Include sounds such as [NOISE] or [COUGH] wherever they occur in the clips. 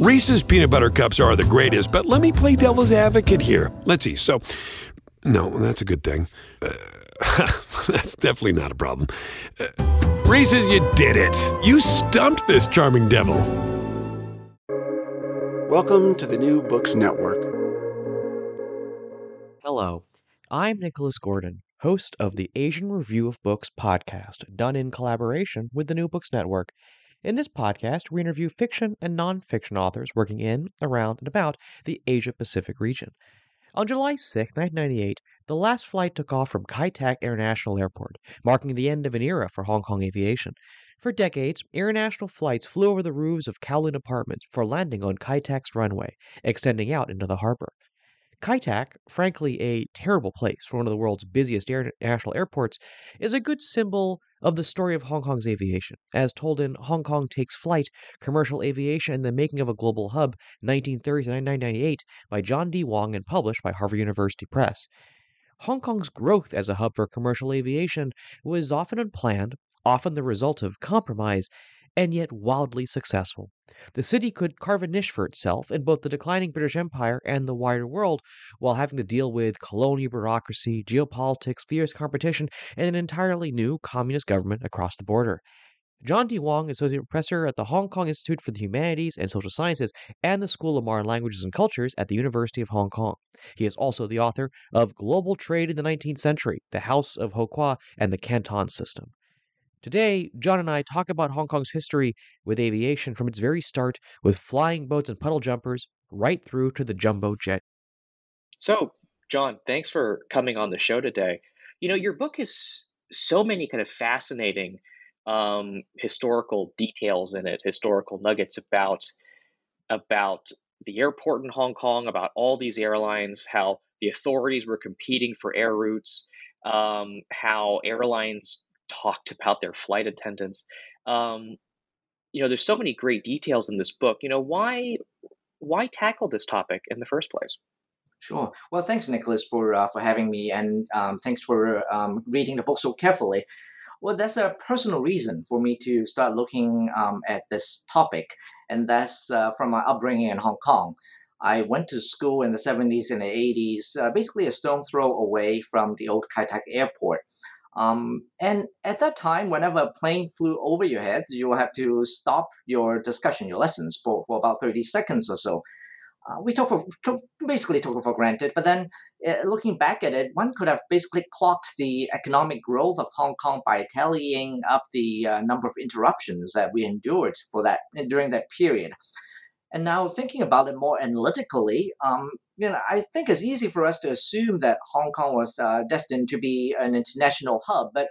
Reese's peanut butter cups are the greatest, but let me play devil's advocate here. Let's see. So, no, that's a good thing. Uh, [LAUGHS] that's definitely not a problem. Uh, Reese's, you did it. You stumped this charming devil. Welcome to the New Books Network. Hello, I'm Nicholas Gordon, host of the Asian Review of Books podcast, done in collaboration with the New Books Network. In this podcast, we interview fiction and nonfiction authors working in, around, and about the Asia Pacific region. On July 6, 1998, the last flight took off from Kai Tak International Airport, marking the end of an era for Hong Kong aviation. For decades, international flights flew over the roofs of Kowloon apartments for landing on Kai Tak's runway, extending out into the harbor. Kai Tak, frankly a terrible place for one of the world's busiest international airports, is a good symbol of the story of Hong Kong's aviation, as told in Hong Kong Takes Flight Commercial Aviation and the Making of a Global Hub, 1930 to 1998, by John D. Wong and published by Harvard University Press. Hong Kong's growth as a hub for commercial aviation was often unplanned, often the result of compromise, and yet wildly successful. The city could carve a niche for itself in both the declining British Empire and the wider world, while having to deal with colonial bureaucracy, geopolitics, fierce competition, and an entirely new communist government across the border. John D. Wong, Associate Professor at the Hong Kong Institute for the Humanities and Social Sciences and the School of Modern Languages and Cultures at the University of Hong Kong. He is also the author of Global Trade in the 19th Century, The House of Houqua, and the Canton System. Today, John and I talk about Hong Kong's history with aviation from its very start, with flying boats and puddle jumpers, right through to the jumbo jet. So, John, thanks for coming on the show today. You know, your book has so many kind of fascinating um, historical details in it, historical nuggets about about the airport in Hong Kong, about all these airlines, how the authorities were competing for air routes, um, how airlines talked about their flight attendants. Um, you know, there's so many great details in this book. You know, why why tackle this topic in the first place? Sure. Well, thanks, Nicholas, for uh, for having me, and um, thanks for um, reading the book so carefully. Well, that's a personal reason for me to start looking um, at this topic, and that's uh, from my upbringing in Hong Kong. I went to school in the 70s and the 80s, uh, basically a stone throw away from the old Kai Tak airport. Um, and at that time, whenever a plane flew over your head, you will have to stop your discussion, your lessons for, for about 30 seconds or so. Uh, we took, for, took basically took it for granted, but then uh, looking back at it, one could have basically clocked the economic growth of Hong Kong by tallying up the uh, number of interruptions that we endured for that during that period. And now thinking about it more analytically, um, you know, I think it's easy for us to assume that Hong Kong was uh, destined to be an international hub. But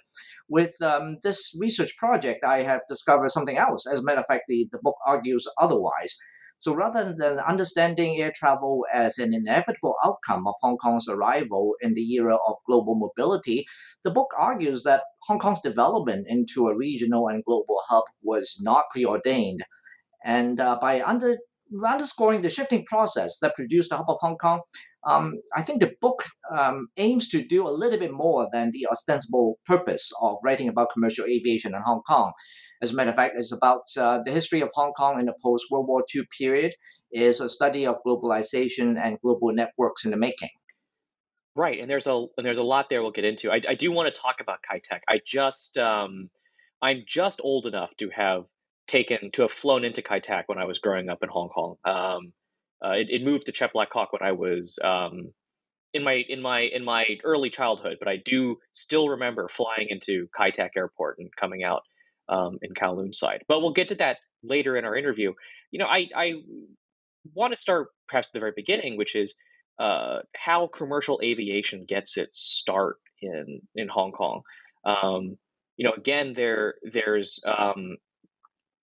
with um, this research project, I have discovered something else. As a matter of fact, the, the book argues otherwise. So rather than understanding air travel as an inevitable outcome of Hong Kong's arrival in the era of global mobility, the book argues that Hong Kong's development into a regional and global hub was not preordained. And uh, by under underscoring the shifting process that produced the Hub of Hong Kong, um, I think the book um, aims to do a little bit more than the ostensible purpose of writing about commercial aviation in Hong Kong. As a matter of fact, it's about uh, the history of Hong Kong in the post World War II period, is a study of globalization and global networks in the making. Right, and there's a and there's a lot there we'll get into. I, I do want to talk about Kai Tak. I just um, I'm just old enough to have taken to have flown into Kai Tak when I was growing up in Hong Kong. Um, uh, it, it, moved to Chek Lap Kok when I was um, in my in my in my early childhood, but I do still remember flying into Kai Tak Airport and coming out um, in Kowloon side. But we'll get to that later in our interview. You know, I I want to start perhaps at the very beginning, which is uh, how commercial aviation gets its start in in Hong Kong. Um, you know, again, there there's um,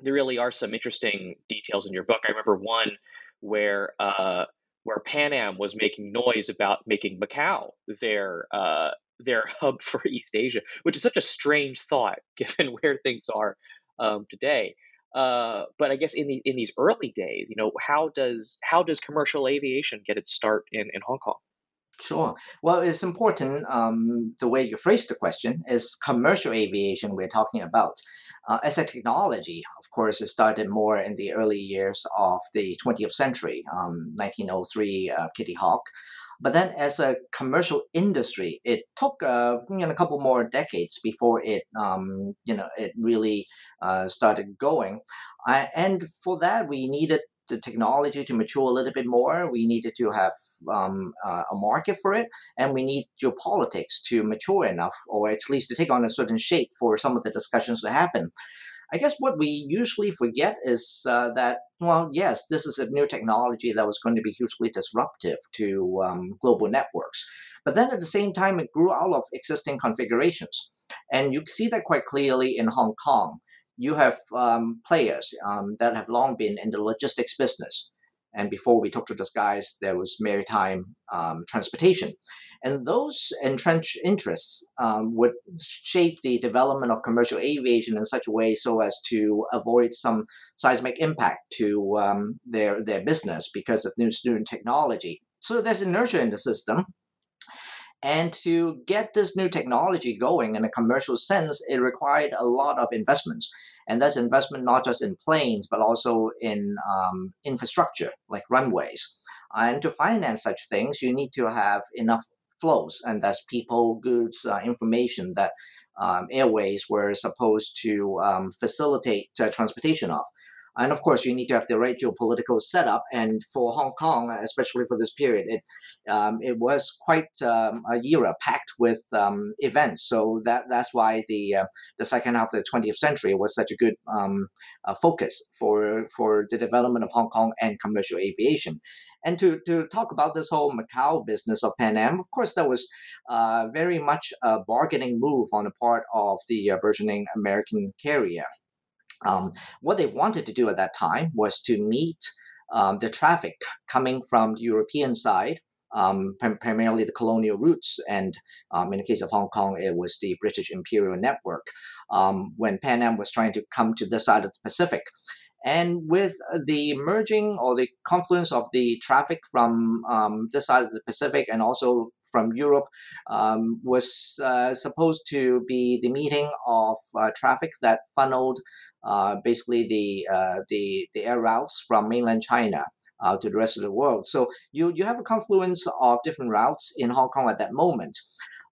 there really are some interesting details in your book. I remember one where uh, where Pan Am was making noise about making Macau their uh, their [LAUGHS] hub for East Asia, which is such a strange thought [LAUGHS] given where things are um, today. Uh, but I guess in the in these early days, you know, how does how does commercial aviation get its start in, in Hong Kong? Sure. Well, it's important um, the way you phrase the question is commercial aviation we're talking about. Uh, as a technology, of course, it started more in the early years of the 20th century, um, 1903 uh, Kitty Hawk. But then, as a commercial industry, it took uh, you know, a couple more decades before it um, you know it really uh, started going. and for that, we needed the technology to mature a little bit more. We needed to have um, uh, a market for it, and we need geopolitics to mature enough, or at least to take on a certain shape for some of the discussions to happen. I guess what we usually forget is uh, that, well, yes, this is a new technology that was going to be hugely disruptive to um, global networks. But then at the same time, it grew out of existing configurations. And you see that quite clearly in Hong Kong you have um, players um, that have long been in the logistics business. And before we took to those guys, there was maritime um, transportation. And those entrenched interests um, would shape the development of commercial aviation in such a way so as to avoid some seismic impact to um, their, their business because of new student technology. So there's inertia in the system and to get this new technology going in a commercial sense, it required a lot of investments. And that's investment not just in planes, but also in um, infrastructure like runways. And to finance such things, you need to have enough flows, and that's people, goods, uh, information that um, airways were supposed to um, facilitate uh, transportation of. And of course, you need to have the right geopolitical setup. And for Hong Kong, especially for this period, it um, it was quite um, a era packed with um, events. So that that's why the uh, the second half of the 20th century was such a good um, uh, focus for for the development of Hong Kong and commercial aviation. And to, to talk about this whole Macau business of Pan Am, of course, that was uh, very much a bargaining move on the part of the uh, burgeoning American carrier. Um, what they wanted to do at that time was to meet um, the traffic coming from the European side, um, prim- primarily the colonial routes, and um, in the case of Hong Kong, it was the British Imperial Network. Um, when Pan Am was trying to come to this side of the Pacific, and with the merging or the confluence of the traffic from um, this side of the Pacific and also from Europe, um, was uh, supposed to be the meeting of uh, traffic that funneled uh, basically the, uh, the, the air routes from mainland China. Uh, to the rest of the world. So you, you have a confluence of different routes in Hong Kong at that moment.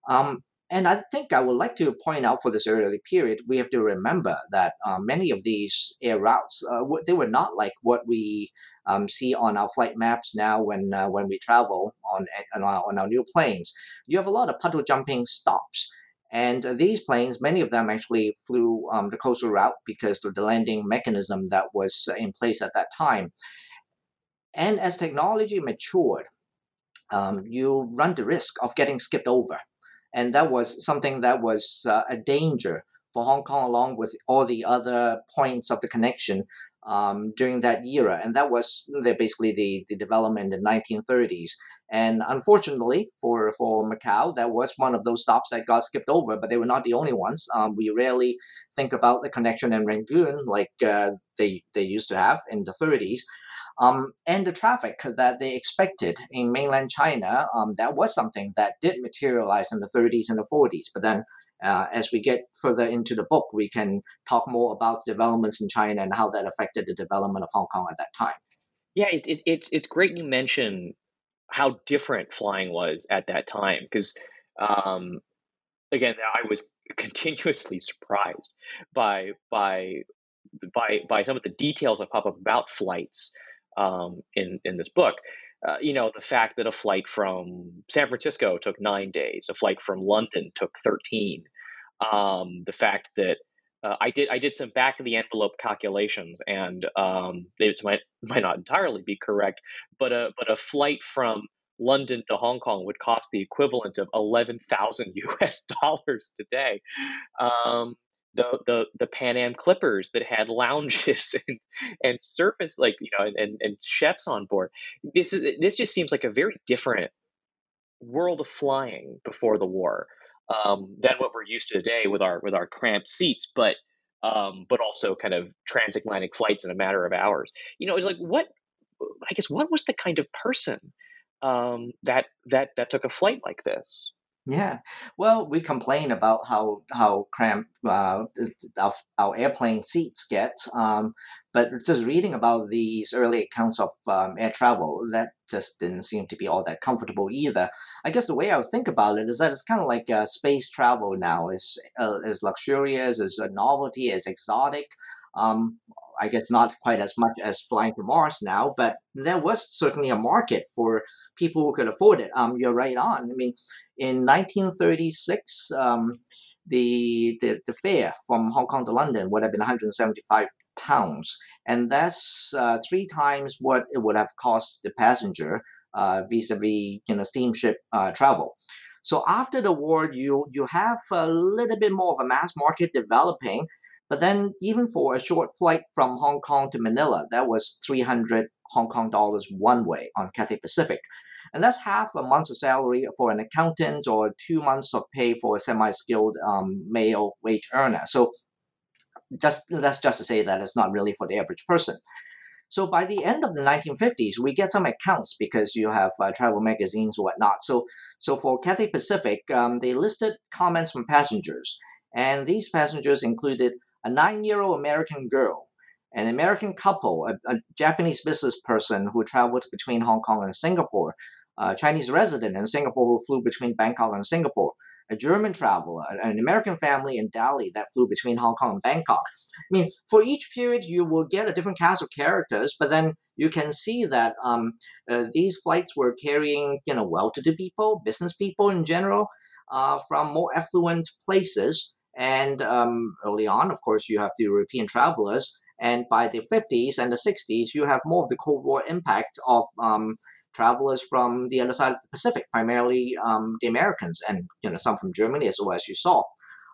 Um, and I think I would like to point out for this early period, we have to remember that uh, many of these air routes, uh, they were not like what we um, see on our flight maps now when uh, when we travel on on our, on our new planes. You have a lot of puddle jumping stops. And these planes, many of them actually flew um, the coastal route because of the landing mechanism that was in place at that time. And as technology matured, um, you run the risk of getting skipped over and that was something that was uh, a danger for Hong Kong, along with all the other points of the connection um, during that era. And that was basically the, the development in the 1930s. And unfortunately for, for Macau, that was one of those stops that got skipped over, but they were not the only ones. Um, we rarely think about the connection in Rangoon like uh, they, they used to have in the 30s. Um, and the traffic that they expected in mainland China, um, that was something that did materialize in the 30s and the 40s. But then, uh, as we get further into the book, we can talk more about developments in China and how that affected the development of Hong Kong at that time. Yeah, it, it, it's it's great you mention how different flying was at that time because, um, again, I was [LAUGHS] continuously surprised by by by by some of the details that pop up about flights um, in in this book. Uh, you know, the fact that a flight from San Francisco took nine days, a flight from London took 13. Um, the fact that uh, I did I did some back of the envelope calculations, and um, this might [LAUGHS] might not entirely be correct, but a but a flight from London to Hong Kong would cost the equivalent of eleven thousand [LAUGHS] U.S. dollars today. Um, the, the the Pan Am Clippers that had lounges [LAUGHS] and, and surface like you know and, and chefs on board. This is this just seems like a very different world of flying before the war um, than what we're used to today with our with our cramped seats, but um, but also kind of transatlantic flights in a matter of hours. You know, it's like what I guess what was the kind of person um, that that that took a flight like this? Yeah, well, we complain about how how cramped uh, our, our airplane seats get, um, but just reading about these early accounts of um, air travel, that just didn't seem to be all that comfortable either. I guess the way I would think about it is that it's kind of like uh, space travel now. is uh, is luxurious, is a novelty, is exotic. Um, I guess not quite as much as flying to Mars now, but there was certainly a market for people who could afford it. Um, you're right on. I mean, in 1936, um, the, the the fare from Hong Kong to London would have been 175 pounds, and that's uh, three times what it would have cost the passenger uh, vis-a-vis you know steamship uh, travel. So after the war, you you have a little bit more of a mass market developing, but then, even for a short flight from Hong Kong to Manila, that was 300 Hong Kong dollars one way on Cathay Pacific. And that's half a month's salary for an accountant or two months of pay for a semi skilled um, male wage earner. So, just that's just to say that it's not really for the average person. So by the end of the 1950s, we get some accounts because you have uh, travel magazines whatnot. So, so for Cathay Pacific, um, they listed comments from passengers, and these passengers included a nine year old American girl, an American couple, a, a, Japanese business person who traveled between Hong Kong and Singapore, a Chinese resident in Singapore who flew between Bangkok and Singapore, a German traveler, an American family in Delhi that flew between Hong Kong and Bangkok. I mean, for each period, you will get a different cast of characters, but then you can see that um, uh, these flights were carrying, you know, well-to-do people, business people in general, uh, from more affluent places and um, early on, of course, you have the European travelers. And by the 50s and the 60s, you have more of the Cold War impact of um, travelers from the other side of the Pacific, primarily um, the Americans, and you know some from Germany as well as you saw.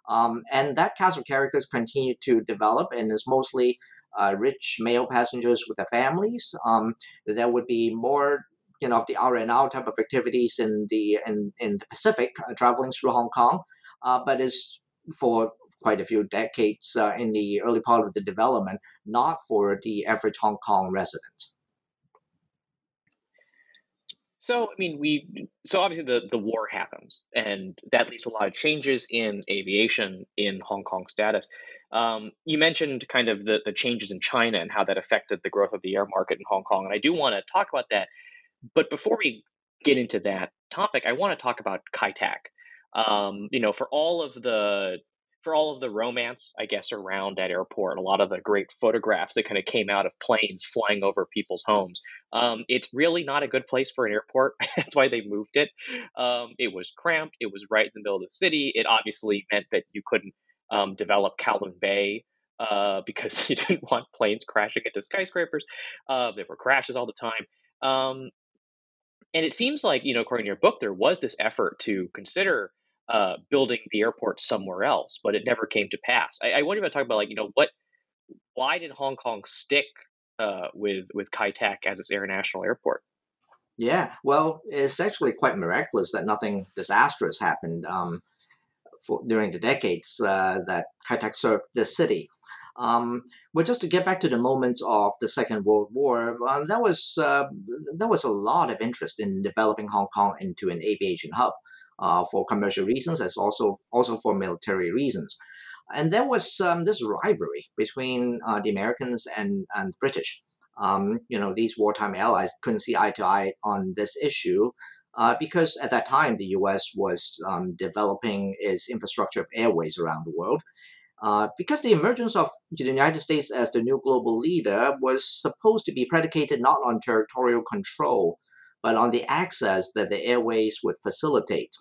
Um, and that cast of characters continued to develop, and is mostly uh, rich male passengers with their families. Um, there would be more you know of the R and R type of activities in the in, in the Pacific, uh, traveling through Hong Kong, uh, but is for quite a few decades uh, in the early part of the development, not for the average Hong Kong resident. So, I mean, we so obviously the the war happens, and that leads to a lot of changes in aviation in Hong Kong status. Um, you mentioned kind of the the changes in China and how that affected the growth of the air market in Hong Kong, and I do want to talk about that. But before we get into that topic, I want to talk about Kai Tak um, you know, for all of the for all of the romance, I guess, around that airport, a lot of the great photographs that kind of came out of planes flying over people's homes. Um, it's really not a good place for an airport. [LAUGHS] That's why they moved it. Um, it was cramped. It was right in the middle of the city. It obviously meant that you couldn't um, develop Kowloon Bay uh, [LAUGHS] because you didn't want planes crashing into skyscrapers. Uh, there were crashes all the time. Um, and it seems like, you know, according to your book, there was this effort to consider uh, building the airport somewhere else, but it never came to pass. I, I want to talk about like you know what, why did Hong Kong stick uh, with with Kai Tak as its international airport? Yeah, well, it's actually quite miraculous that nothing disastrous happened um, for, during the decades uh, that Kai Tak served this city. Um, but just to get back to the moments of the Second World War, um, that was uh, there was a lot of interest in developing Hong Kong into an aviation hub uh, for commercial reasons as also also for military reasons. And there was um, this rivalry between uh, the Americans and, and British. Um, you know, these wartime allies couldn't see eye to eye on this issue uh, because at that time the U.S. was um, developing its infrastructure of airways around the world. Uh, because the emergence of the United States as the new global leader was supposed to be predicated not on territorial control, but on the access that the airways would facilitate.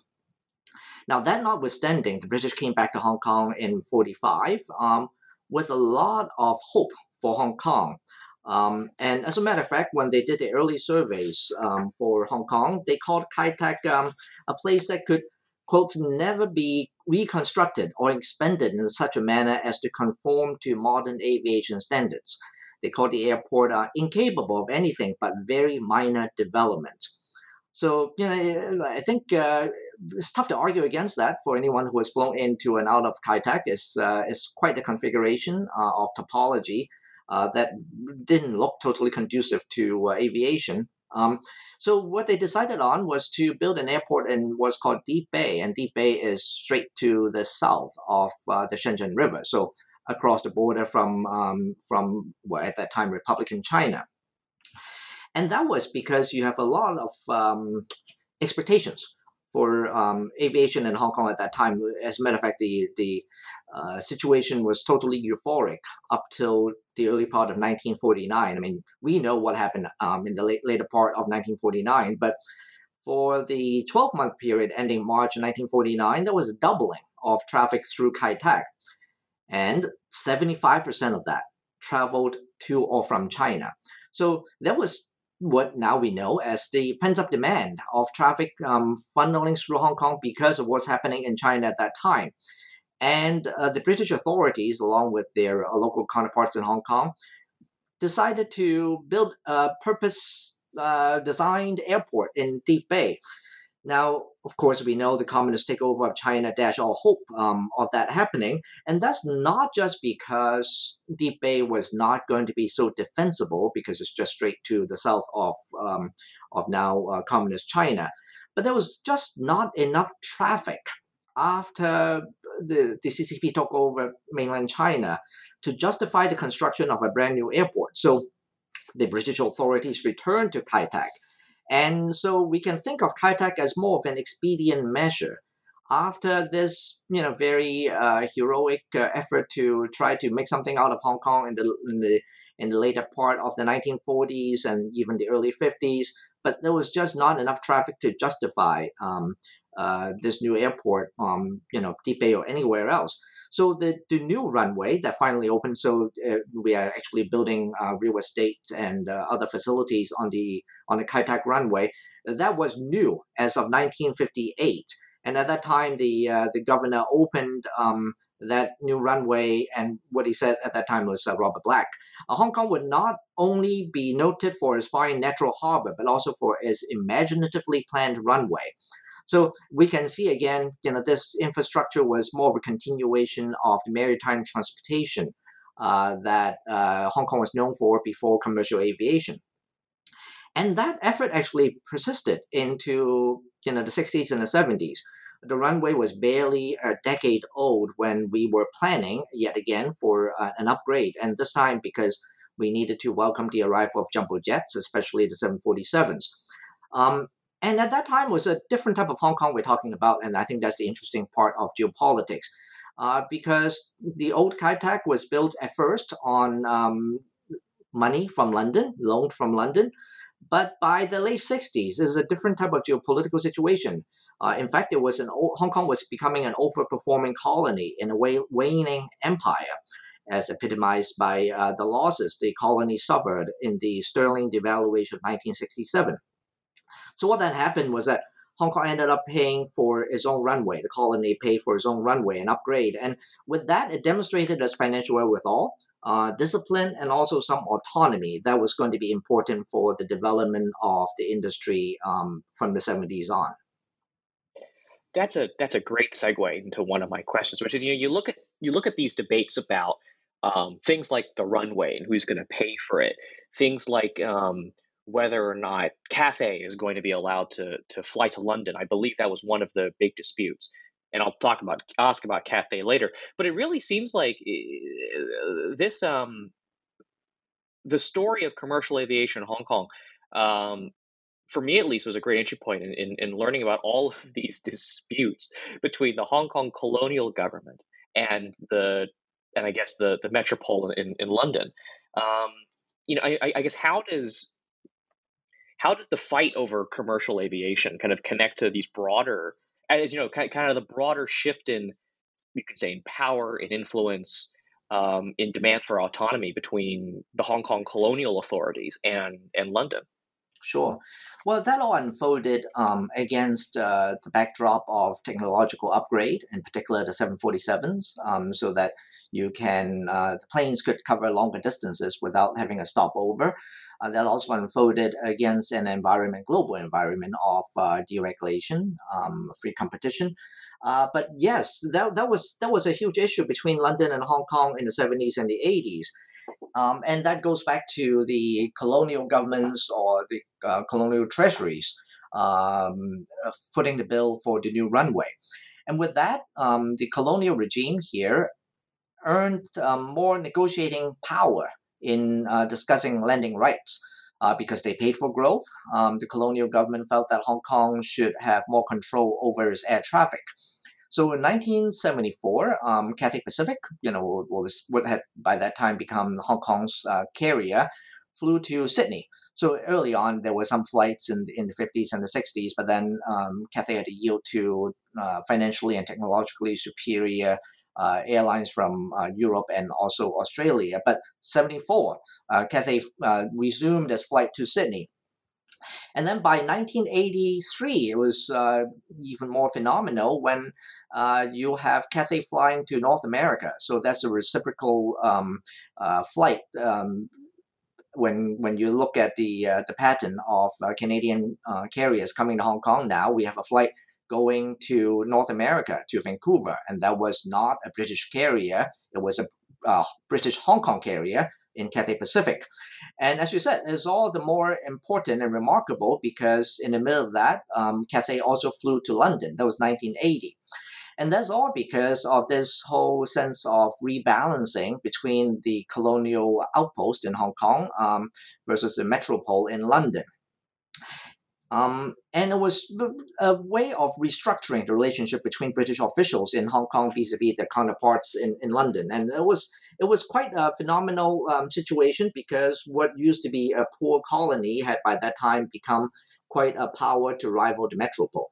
Now, that notwithstanding, the British came back to Hong Kong in 45 um, with a lot of hope for Hong Kong. Um, and as a matter of fact, when they did the early surveys um, for Hong Kong, they called Kai Tak um, a place that could, quote, never be reconstructed or expanded in such a manner as to conform to modern aviation standards. They called the airport uh, incapable of anything but very minor development. So, you know, I think uh, it's tough to argue against that for anyone who has flown into and out of Tak. It's, uh, it's quite a configuration uh, of topology uh, that didn't look totally conducive to uh, aviation. Um, so what they decided on was to build an airport in what's called Deep Bay, and Deep Bay is straight to the south of uh, the Shenzhen River, so across the border from um, from well, at that time Republican China. And that was because you have a lot of um, expectations for um, aviation in Hong Kong at that time. As a matter of fact, the the uh, situation was totally euphoric up till the early part of 1949. I mean, we know what happened um, in the late, later part of 1949, but for the 12 month period ending March 1949, there was a doubling of traffic through Kai Tak, and 75% of that traveled to or from China. So there was what now we know as the pent up demand of traffic um, funneling through Hong Kong because of what's happening in China at that time. And uh, the British authorities, along with their uh, local counterparts in Hong Kong, decided to build a purpose uh, designed airport in Deep Bay. Now, of course, we know the communist takeover of China dash all hope um, of that happening, and that's not just because Deep Bay was not going to be so defensible because it's just straight to the south of um, of now uh, communist China, but there was just not enough traffic after the, the CCP took over mainland China to justify the construction of a brand new airport. So the British authorities returned to Kai Tak and so we can think of Kai Tak as more of an expedient measure. After this, you know, very uh, heroic uh, effort to try to make something out of Hong Kong in the in the in the later part of the 1940s and even the early 50s, but there was just not enough traffic to justify um, uh, this new airport, um, you know, Bay or anywhere else. So the, the new runway that finally opened, so uh, we are actually building uh, real estate and uh, other facilities on the on the Kai Tak runway. That was new as of 1958, and at that time the uh, the governor opened. Um, that new runway and what he said at that time was uh, Robert Black. Uh, Hong Kong would not only be noted for its fine natural harbor, but also for its imaginatively planned runway. So we can see again, you know, this infrastructure was more of a continuation of the maritime transportation uh, that uh, Hong Kong was known for before commercial aviation. And that effort actually persisted into you know the 60s and the 70s. The runway was barely a decade old when we were planning yet again for uh, an upgrade, and this time because we needed to welcome the arrival of jumbo jets, especially the 747s. Um, and at that time was a different type of Hong Kong we're talking about, and I think that's the interesting part of geopolitics. Uh, because the old Kai Tak was built at first on um, money from London, loaned from London, but by the late 60s, is a different type of geopolitical situation. Uh, in fact, it was an Hong Kong was becoming an overperforming colony in a waning empire, as epitomized by uh, the losses the colony suffered in the sterling devaluation of 1967. So what then happened was that Hong Kong ended up paying for its own runway. The colony paid for its own runway and upgrade. And with that, it demonstrated its financial wherewithal, uh, discipline, and also some autonomy that was going to be important for the development of the industry um, from the 70s on. That's a that's a great segue into one of my questions, which is you know you look at you look at these debates about um, things like the runway and who's going to pay for it, things like um, whether or not Cathay is going to be allowed to to fly to London. I believe that was one of the big disputes, and I'll talk about ask about Cathay later. But it really seems like uh, this um the story of commercial aviation in Hong Kong. Um, for me at least was a great entry point in, in, in learning about all of these disputes between the Hong Kong colonial government and the and I guess the the metropole in in London. Um, you know, I, I guess how does how does the fight over commercial aviation kind of connect to these broader, as you know, kind of the broader shift in you could say in power and influence um, in demand for autonomy between the Hong Kong colonial authorities and and London. Sure. Well, that all unfolded um, against uh, the backdrop of technological upgrade, in particular the 747s, um, so that you can uh, the planes could cover longer distances without having a stopover. Uh, that also unfolded against an environment, global environment of uh, deregulation, um, free competition. Uh, but yes, that, that was that was a huge issue between London and Hong Kong in the 70s and the 80s. Um, and that goes back to the colonial governments or the uh, colonial treasuries um, footing the bill for the new runway. And with that, um, the colonial regime here earned um, more negotiating power in uh, discussing landing rights. Uh, because they paid for growth, um, the colonial government felt that Hong Kong should have more control over its air traffic. So in 1974, um, Cathay Pacific, you know, what was what had by that time become Hong Kong's uh, carrier, flew to Sydney. So early on, there were some flights in in the 50s and the 60s, but then um, Cathay had to yield to uh, financially and technologically superior uh, airlines from uh, Europe and also Australia. But 74, uh, Cathay uh, resumed its flight to Sydney. And then by 1983, it was uh, even more phenomenal when uh, you have Cathay flying to North America. So that's a reciprocal um, uh, flight. Um, when when you look at the uh, the pattern of uh, Canadian uh, carriers coming to Hong Kong now, we have a flight going to North America to Vancouver, and that was not a British carrier; it was a British Hong Kong carrier in Cathay Pacific. And as you said, it's all the more important and remarkable because in the middle of that, um, Cathay also flew to London. That was 1980. And that's all because of this whole sense of rebalancing between the colonial outpost in Hong Kong um, versus the metropole in London. Um, and it was a way of restructuring the relationship between British officials in Hong Kong vis-a-vis their counterparts in, in London. And it was it was quite a phenomenal um, situation because what used to be a poor colony had by that time become quite a power to rival the metropole.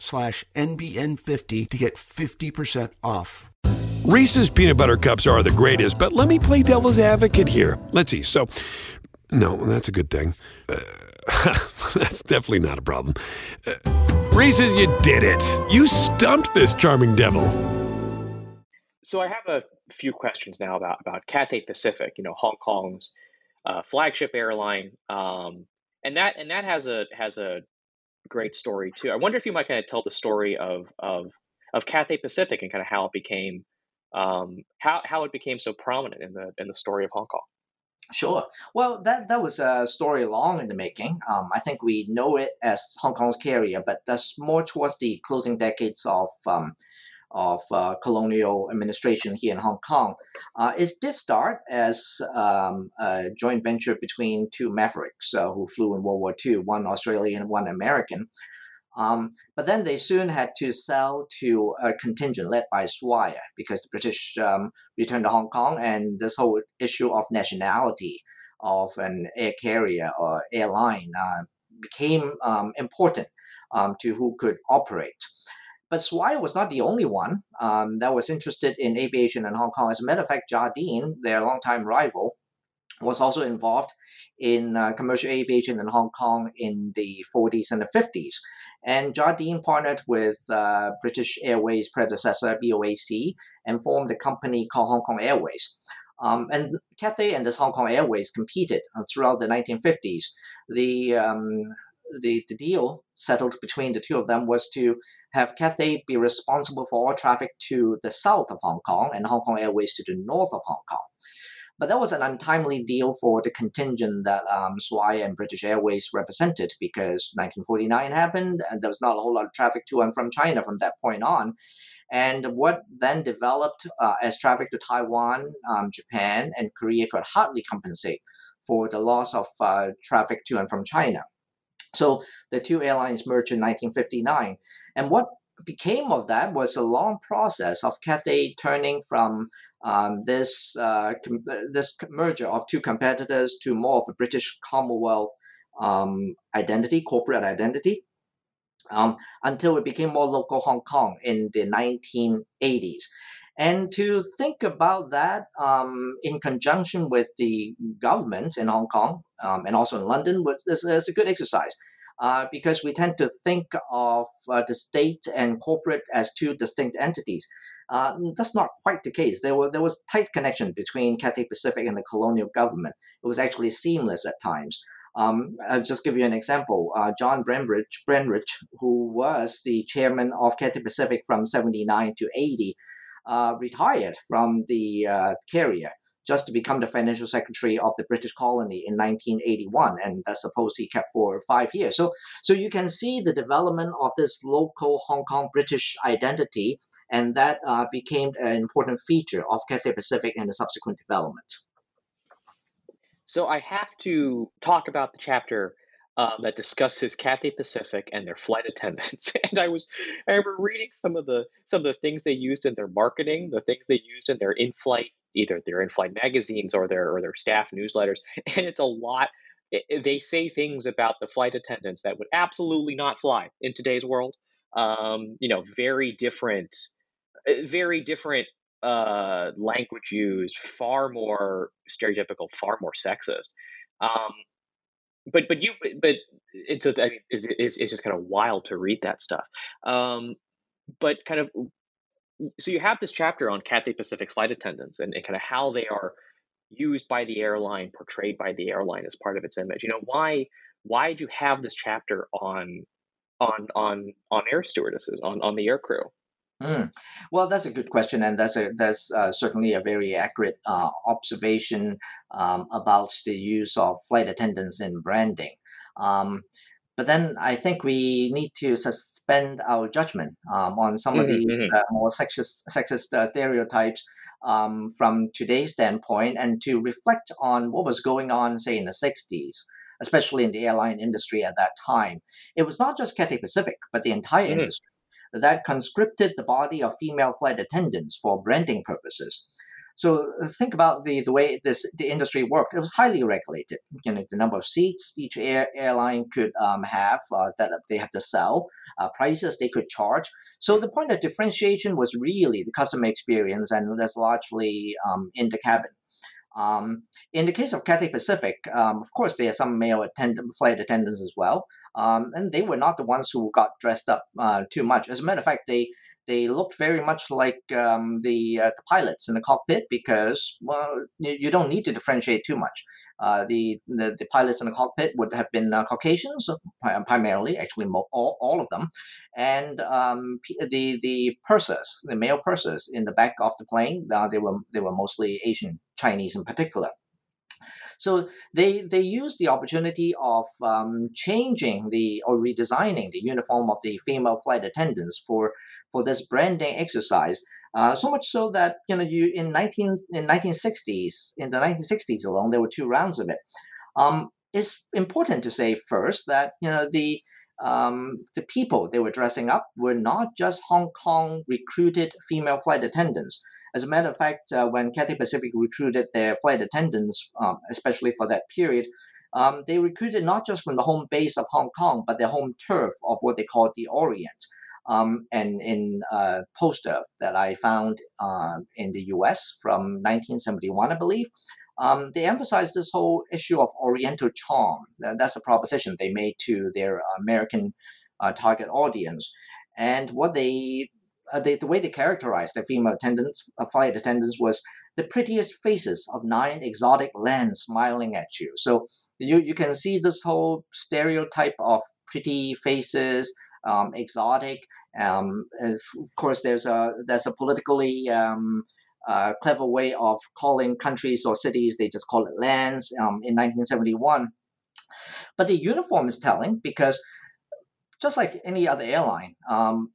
slash NBN50 to get 50% off. Reese's peanut butter cups are the greatest, but let me play devil's advocate here. Let's see. So, no, that's a good thing. Uh, [LAUGHS] that's definitely not a problem. Uh, Reese's, you did it. You stumped this charming devil. So I have a few questions now about about Cathay Pacific. You know, Hong Kong's uh, flagship airline, um, and that and that has a has a great story too. I wonder if you might kind of tell the story of of of Cathay Pacific and kind of how it became um, how how it became so prominent in the in the story of Hong Kong. Sure. Well, that that was a story long in the making. Um, I think we know it as Hong Kong's carrier, but that's more towards the closing decades of um, of uh, colonial administration here in Hong Kong. Uh, it did start as um, a joint venture between two mavericks uh, who flew in World War II, one Australian, one American. Um, but then they soon had to sell to a contingent led by Swire because the British um, returned to Hong Kong, and this whole issue of nationality of an air carrier or airline uh, became um, important um, to who could operate. But Swire was not the only one um, that was interested in aviation in Hong Kong. As a matter of fact, Jardine, their longtime rival, was also involved in uh, commercial aviation in Hong Kong in the 40s and the 50s. And Jardine partnered with uh, British Airways predecessor BOAC and formed a company called Hong Kong Airways. Um, and Cathay and this Hong Kong Airways competed uh, throughout the 1950s. The, um, the, the deal settled between the two of them was to have Cathay be responsible for all traffic to the south of Hong Kong and Hong Kong Airways to the north of Hong Kong. But that was an untimely deal for the contingent that um, and British Airways represented because 1949 happened and there was not a whole lot of traffic to and from China from that point on. And what then developed uh, as traffic to Taiwan, um, Japan, and Korea could hardly compensate for the loss of uh, traffic to and from China. So the two airlines merged in 1959. And what became of that was a long process of Cathay turning from um, this uh, com- this merger of two competitors to more of a British Commonwealth um, identity, corporate identity, um, until it became more local Hong Kong in the 1980s. And to think about that um, in conjunction with the government in Hong Kong um, and also in London was is, is a good exercise. Uh, because we tend to think of uh, the state and corporate as two distinct entities. Uh, that's not quite the case. There, were, there was tight connection between Cathay Pacific and the colonial government. It was actually seamless at times. Um, I'll just give you an example. Uh, John Bremridge, Bremridge, who was the chairman of Cathay Pacific from 79 to 80, uh, retired from the uh, carrier just to become the financial secretary of the British colony in 1981, and that's supposed he kept for five years. So, so you can see the development of this local Hong Kong British identity, and that uh, became an important feature of Cathay Pacific and the subsequent development. So I have to talk about the chapter um, that discusses Cathay Pacific and their flight attendants. [LAUGHS] and I was, I remember reading some of the some of the things they used in their marketing, the things they used in their in-flight either their in-flight magazines or their or their staff newsletters, [LAUGHS] and it's a lot. They say things about the flight attendants that would absolutely not fly in today's world. Um, you know, very different, uh, very different uh, language used, far more stereotypical, far more sexist. Um, but but you but it's a, I mean, it's, it's just kind of wild to read that stuff. Um, but kind of so you have this chapter on Cathay Pacific flight attendants and, and kind of how they are used by the airline, portrayed by the airline as part of its image. You know, why why did you have this chapter on on on on air stewardesses, on on the air crew? Mm. Well, that's a good question, and that's a that's uh, certainly a very accurate uh, observation um, about the use of flight attendants in branding. Um, but then I think we need to suspend our judgment um, on some mm-hmm, of these mm-hmm. uh, more sexist, sexist uh, stereotypes um, from today's standpoint and to reflect on what was going on, say, in the 60s, especially in the airline industry at that time. It was not just Cathay Pacific, but the entire mm-hmm. industry that conscripted the body of female flight attendants for branding purposes. So uh, think about the, the way this the industry worked. It was highly regulated. You know, the number of seats each air, airline could um, have uh, that they have to sell, uh, prices they could charge. So the point of differentiation was really the customer experience, and that's largely um, in the cabin. Um, in the case of Cathay Pacific, um, of course, there are some male attendant, flight attendants as well, um, and they were not the ones who got dressed up uh, too much. As a matter of fact, they they looked very much like um, the uh, the pilots in the cockpit because well, you, don't need to differentiate too much. Uh, the, the, the pilots in the cockpit would have been uh, Caucasians primarily, actually all, all of them, and um, the the pursers, the male pursers in the back of the plane, uh, they were they were mostly Asian Chinese in particular. So they they use the opportunity of um, changing the or redesigning the uniform of the female flight attendants for for this branding exercise. Uh, so much so that you know you in 19 in 1960s in the 1960s alone there were two rounds of it. Um, it's important to say first that you know the um, the people they were dressing up were not just Hong Kong recruited female flight attendants. As a matter of fact, uh, when Cathay Pacific recruited their flight attendants, um, especially for that period, um, they recruited not just from the home base of Hong Kong, but their home turf of what they called the Orient. Um, and in a poster that I found uh, in the US from 1971, I believe, um, they emphasized this whole issue of Oriental charm. That's a proposition they made to their American uh, target audience. And what they, uh, they, the way they characterized the female attendants, uh, flight attendants, was the prettiest faces of nine exotic lands smiling at you. So you, you can see this whole stereotype of pretty faces, um, exotic. Um, of course, there's a there's a politically um, uh, clever way of calling countries or cities. They just call it lands um, in 1971. But the uniform is telling because just like any other airline, um,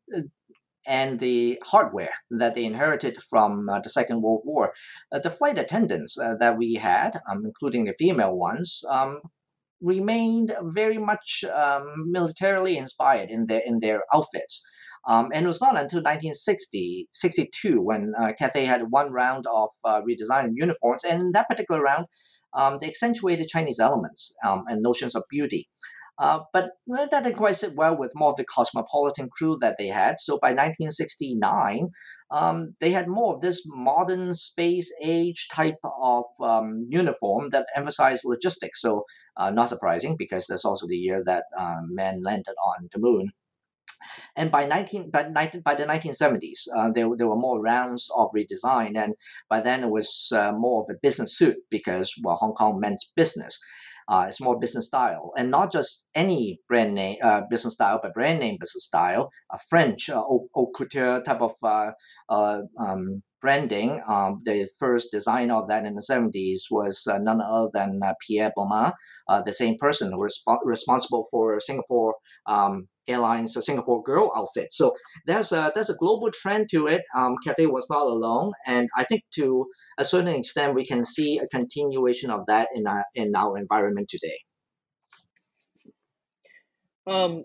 and the hardware that they inherited from uh, the Second World War, uh, the flight attendants uh, that we had, um, including the female ones, um, remained very much um, militarily inspired in their in their outfits. Um, and it was not until 1960, 62, when uh, Cathay had one round of uh, redesigned uniforms. And in that particular round, um, they accentuated Chinese elements um, and notions of beauty. Uh, but that didn't quite sit well with more of the cosmopolitan crew that they had. So by 1969, um, they had more of this modern space age type of um, uniform that emphasized logistics. So uh, not surprising because that's also the year that um, men landed on the moon. And by 19, by, 19, by the 1970s, uh, there, there were more rounds of redesign. And by then it was uh, more of a business suit because, well, Hong Kong meant business. Uh, it's more business style, and not just any brand name uh, business style, but brand name business style. A French uh, haute couture type of uh, uh, um, branding. Um, the first designer of that in the 70s was uh, none other than uh, Pierre Balmain, uh, the same person who was resp- responsible for Singapore um, Airlines, a Singapore Girl outfit. So there's a there's a global trend to it. Um, Cathay was not alone, and I think to a certain extent we can see a continuation of that in our in our environment today. Um,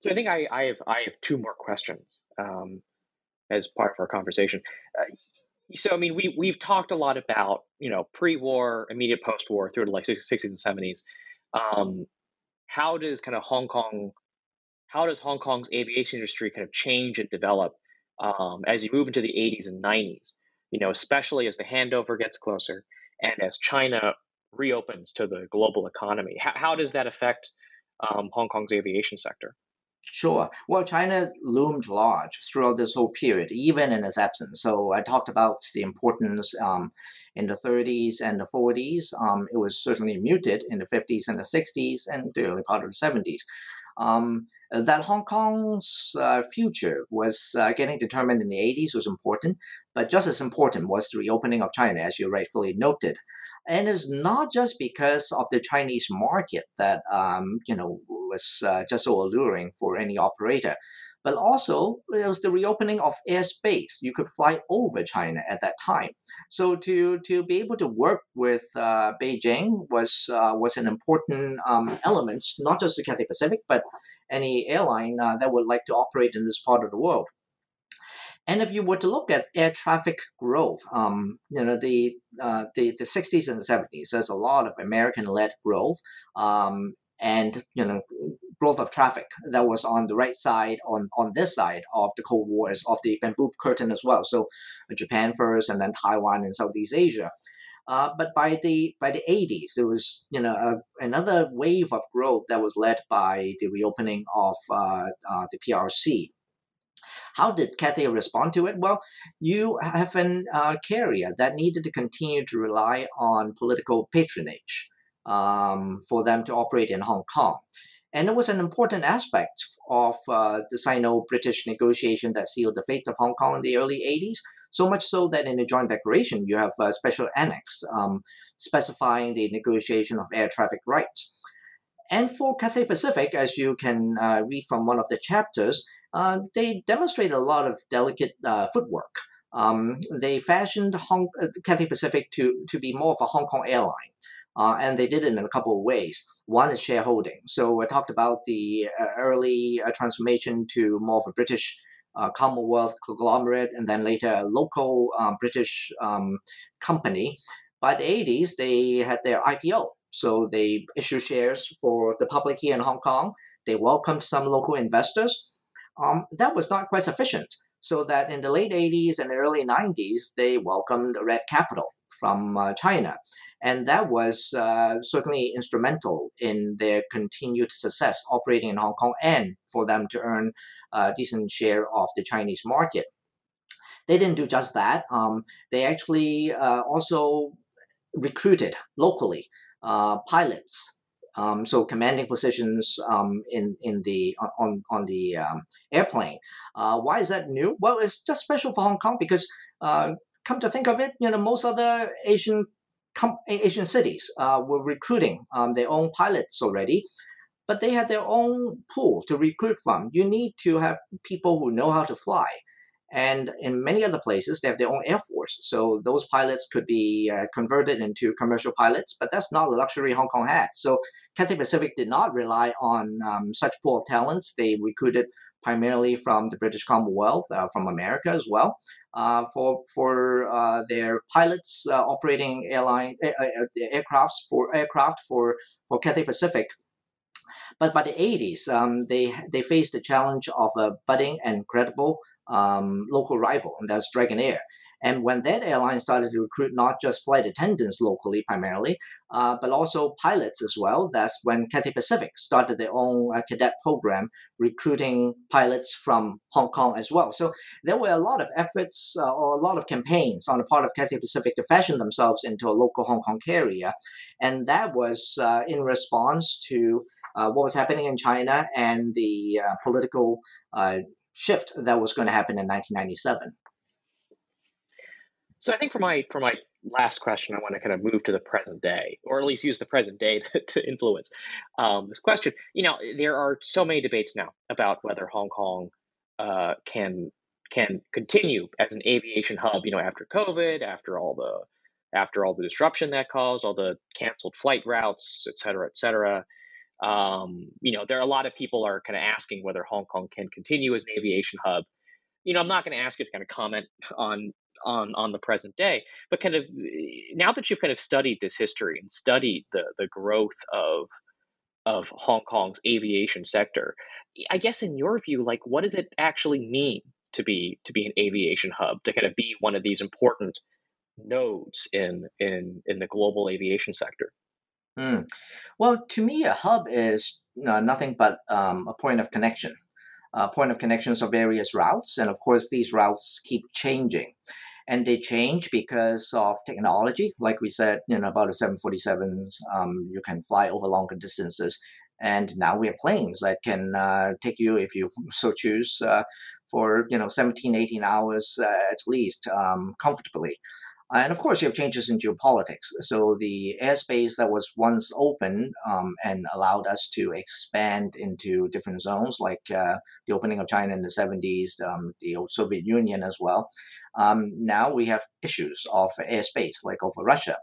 so I think I, I have I have two more questions um, as part of our conversation. Uh, so I mean, we we've talked a lot about you know pre-war, immediate post-war through to like sixties and seventies. Um, how does kind of Hong Kong, how does Hong Kong's aviation industry kind of change and develop um, as you move into the eighties and nineties? You know, especially as the handover gets closer and as China reopens to the global economy. How, how does that affect um, Hong Kong's aviation sector? Sure. Well, China loomed large throughout this whole period, even in its absence. So I talked about the importance um, in the 30s and the 40s. Um, it was certainly muted in the 50s and the 60s and the early part of the 70s. Um, that Hong Kong's uh, future was uh, getting determined in the 80s was important, but just as important was the reopening of China, as you rightfully noted. And it's not just because of the Chinese market that um, you know was uh, just so alluring for any operator, but also it was the reopening of airspace. You could fly over China at that time, so to to be able to work with uh, Beijing was uh, was an important um, element, not just to Cathay Pacific, but any airline uh, that would like to operate in this part of the world. And if you were to look at air traffic growth, um, you know the, uh, the the 60s and 70s, there's a lot of American-led growth, um, and you know growth of traffic that was on the right side on on this side of the Cold War is of the bamboo curtain as well. So Japan first, and then Taiwan and Southeast Asia. Uh, but by the by the 80s, it was you know a, another wave of growth that was led by the reopening of uh, uh, the PRC how did Cathay respond to it? Well, you have an uh, carrier that needed to continue to rely on political patronage um, for them to operate in Hong Kong. And it was an important aspect of uh, the Sino British negotiation that sealed the fate of Hong Kong in the early 80s. So much so that in the Joint Declaration, you have a special annex um, specifying the negotiation of air traffic rights. And for Cathay Pacific, as you can uh, read from one of the chapters, uh, they demonstrated a lot of delicate uh, footwork. Um, they fashioned Hong, uh, Cathay Pacific to, to be more of a Hong Kong airline. Uh, and they did it in a couple of ways. One is shareholding. So I talked about the uh, early transformation to more of a British uh, Commonwealth conglomerate, and then later a local um, British um, company. By the 80s, they had their IPO. So they issued shares for the public here in Hong Kong. They welcomed some local investors um, that was not quite sufficient. So that in the late 80s and early 90s, they welcomed Red Capital from uh, China. And that was uh, certainly instrumental in their continued success operating in Hong Kong and for them to earn a decent share of the Chinese market. They didn't do just that. Um, they actually uh, also recruited locally uh, pilots um, so commanding positions um, in in the on on the um, airplane. Uh, why is that new? Well, it's just special for Hong Kong because uh, come to think of it, you know, most other Asian com- Asian cities uh, were recruiting um, their own pilots already. But they had their own pool to recruit from. You need to have people who know how to fly. And in many other places, they have their own air force. So those pilots could be uh, converted into commercial pilots, but that's not a luxury Hong Kong had. So Cathay Pacific did not rely on um, such pool of talents. They recruited primarily from the British Commonwealth, uh, from America as well, uh, for for uh, their pilots uh, operating airline aircrafts for aircraft for for Cathay Pacific. But by the 80s, um, they they faced the challenge of a budding and credible um, local rival, and that's Dragonair. And when that airline started to recruit not just flight attendants locally primarily, uh, but also pilots as well, that's when Cathay Pacific started their own uh, cadet program recruiting pilots from Hong Kong as well. So there were a lot of efforts uh, or a lot of campaigns on the part of Cathay Pacific to fashion themselves into a local Hong Kong carrier. And that was uh, in response to uh, what was happening in China and the uh, political shift that was going to happen in 1997. So I think for my for my last question, I want to kind of move to the present day, or at least use the present day [LAUGHS] to, influence um, this question. You know, there are so many debates now about whether Hong Kong uh, can can continue as an aviation hub. You know, after COVID, after all the after all the disruption that caused, all the canceled flight routes, et cetera, et cetera. Um, you know, there are a lot of people are kind of asking whether Hong Kong can continue as an aviation hub. You know, I'm not going to ask you to kind of comment on on on the present day but kind of now that you've kind of studied this history and studied the the growth of of Hong Kong's aviation sector i guess in your view like what does it actually mean to be to be an aviation hub to kind of be one of these important nodes in in in the global aviation sector mm. well to me a hub is uh, nothing but um, a point of connection uh, point of connections of various routes and of course these routes keep changing and they change because of technology. Like we said, you know, about the 747s, um, you can fly over longer distances. And now we have planes that can uh, take you, if you so choose, uh, for you know 17, 18 hours uh, at least um, comfortably. And of course, you have changes in geopolitics. So the airspace that was once open um, and allowed us to expand into different zones, like uh, the opening of China in the 70s, um, the old Soviet Union as well. Um, now we have issues of airspace, like over Russia.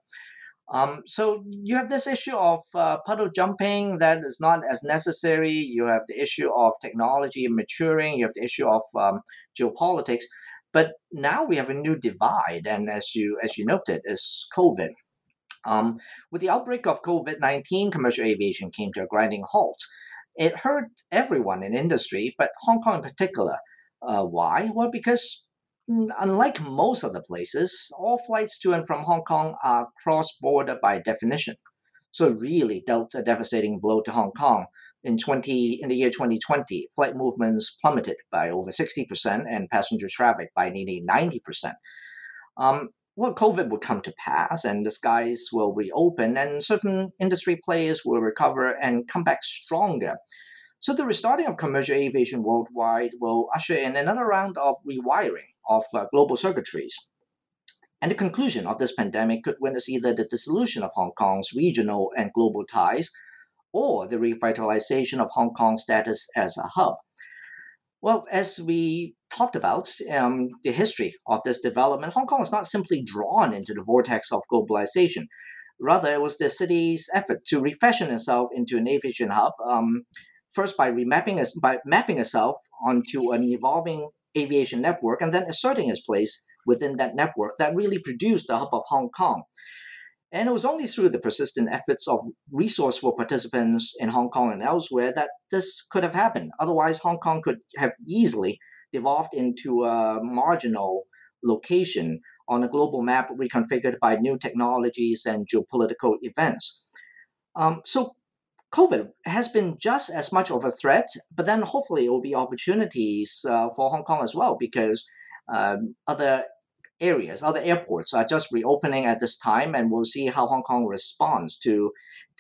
Um, so you have this issue of uh, puddle jumping that is not as necessary. You have the issue of technology maturing. You have the issue of um, geopolitics. But now we have a new divide, and as you as you noted, is COVID. Um, with the outbreak of COVID nineteen, commercial aviation came to a grinding halt. It hurt everyone in industry, but Hong Kong in particular. Uh, why? Well, because mm, unlike most other places, all flights to and from Hong Kong are cross border by definition. So it really dealt a devastating blow to Hong Kong. In 20 in the year 2020, flight movements plummeted by over 60% and passenger traffic by nearly 90%. Um, well, COVID will come to pass and the skies will reopen and certain industry players will recover and come back stronger. So the restarting of commercial aviation worldwide will usher in another round of rewiring of uh, global circuitries. And the conclusion of this pandemic could witness either the dissolution of Hong Kong's regional and global ties or the revitalization of Hong Kong's status as a hub. Well, as we talked about um, the history of this development, Hong Kong was not simply drawn into the vortex of globalization. Rather, it was the city's effort to refashion itself into an aviation hub, um, first by remapping by mapping itself onto an evolving aviation network, and then asserting its place within that network that really produced the hub of Hong Kong. And it was only through the persistent efforts of resourceful participants in Hong Kong and elsewhere that this could have happened. Otherwise, Hong Kong could have easily devolved into a marginal location on a global map reconfigured by new technologies and geopolitical events. Um, so COVID has been just as much of a threat, but then hopefully it will be opportunities uh, for Hong Kong as well because um, other areas, other airports are just reopening at this time, and we'll see how Hong Kong responds to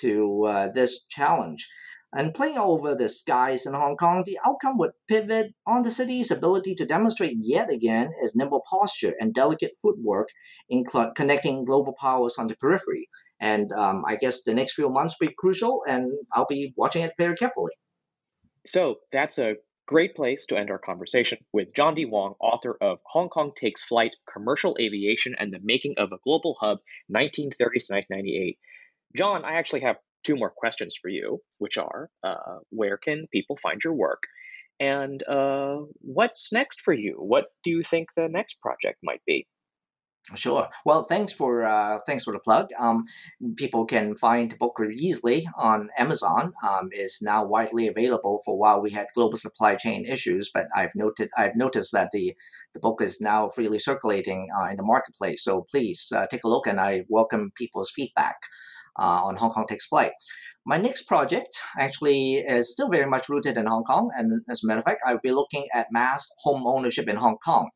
to uh, this challenge. And playing over the skies in Hong Kong, the outcome would pivot on the city's ability to demonstrate yet again its nimble posture and delicate footwork in cl- connecting global powers on the periphery. And um, I guess the next few months will be crucial, and I'll be watching it very carefully. So that's a great place to end our conversation with John D. Wong, author of Hong Kong Takes Flight Commercial Aviation and the Making of a Global Hub, 1930s to 1998. John, I actually have two more questions for you, which are uh, where can people find your work? And uh, what's next for you? What do you think the next project might be? Sure. Well, thanks for uh, thanks for the plug. Um, people can find the book easily on Amazon. Um, is now widely available. For a while, we had global supply chain issues, but I've noted I've noticed that the the book is now freely circulating uh, in the marketplace. So please uh, take a look, and I welcome people's feedback uh, on Hong Kong Takes Flight. My next project actually is still very much rooted in Hong Kong, and as a matter of fact, I'll be looking at mass home ownership in Hong Kong.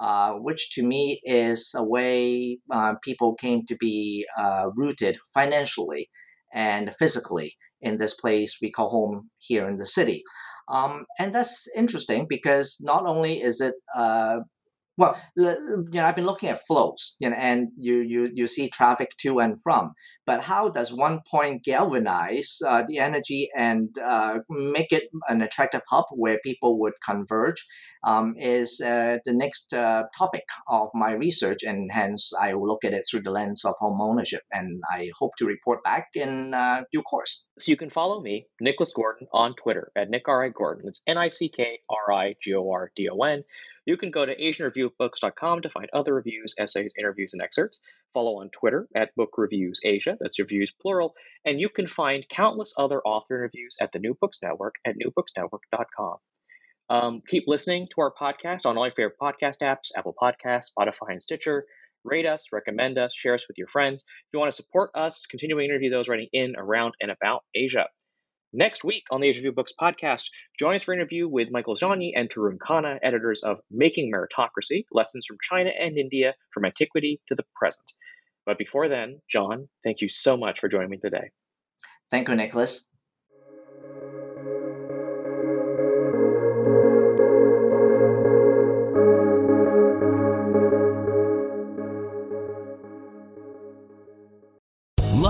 Uh, which to me is a way uh, people came to be uh, rooted financially and physically in this place we call home here in the city. Um, and that's interesting because not only is it uh, well, you know, I've been looking at flows, you know, and you you you see traffic to and from. But how does one point galvanize uh, the energy and uh, make it an attractive hub where people would converge? Um, is uh, the next uh, topic of my research, and hence I will look at it through the lens of home ownership, and I hope to report back in uh, due course. So you can follow me, Nicholas Gordon, on Twitter at Nick R. I. Gordon. It's N I C K R I G O R D O N. You can go to AsianReviewBooks.com to find other reviews, essays, interviews, and excerpts. Follow on Twitter at Book Reviews Asia, that's reviews plural, and you can find countless other author interviews at the New Books Network at newbooksnetwork.com. Um, keep listening to our podcast on all your favorite podcast apps Apple Podcasts, Spotify, and Stitcher. Rate us, recommend us, share us with your friends. If you want to support us, continuing to interview those writing in, around, and about Asia. Next week on the Asia Review Books podcast, join us for an interview with Michael Szonyi and Tarun Khanna, editors of Making Meritocracy Lessons from China and India from Antiquity to the Present. But before then, John, thank you so much for joining me today. Thank you, Nicholas.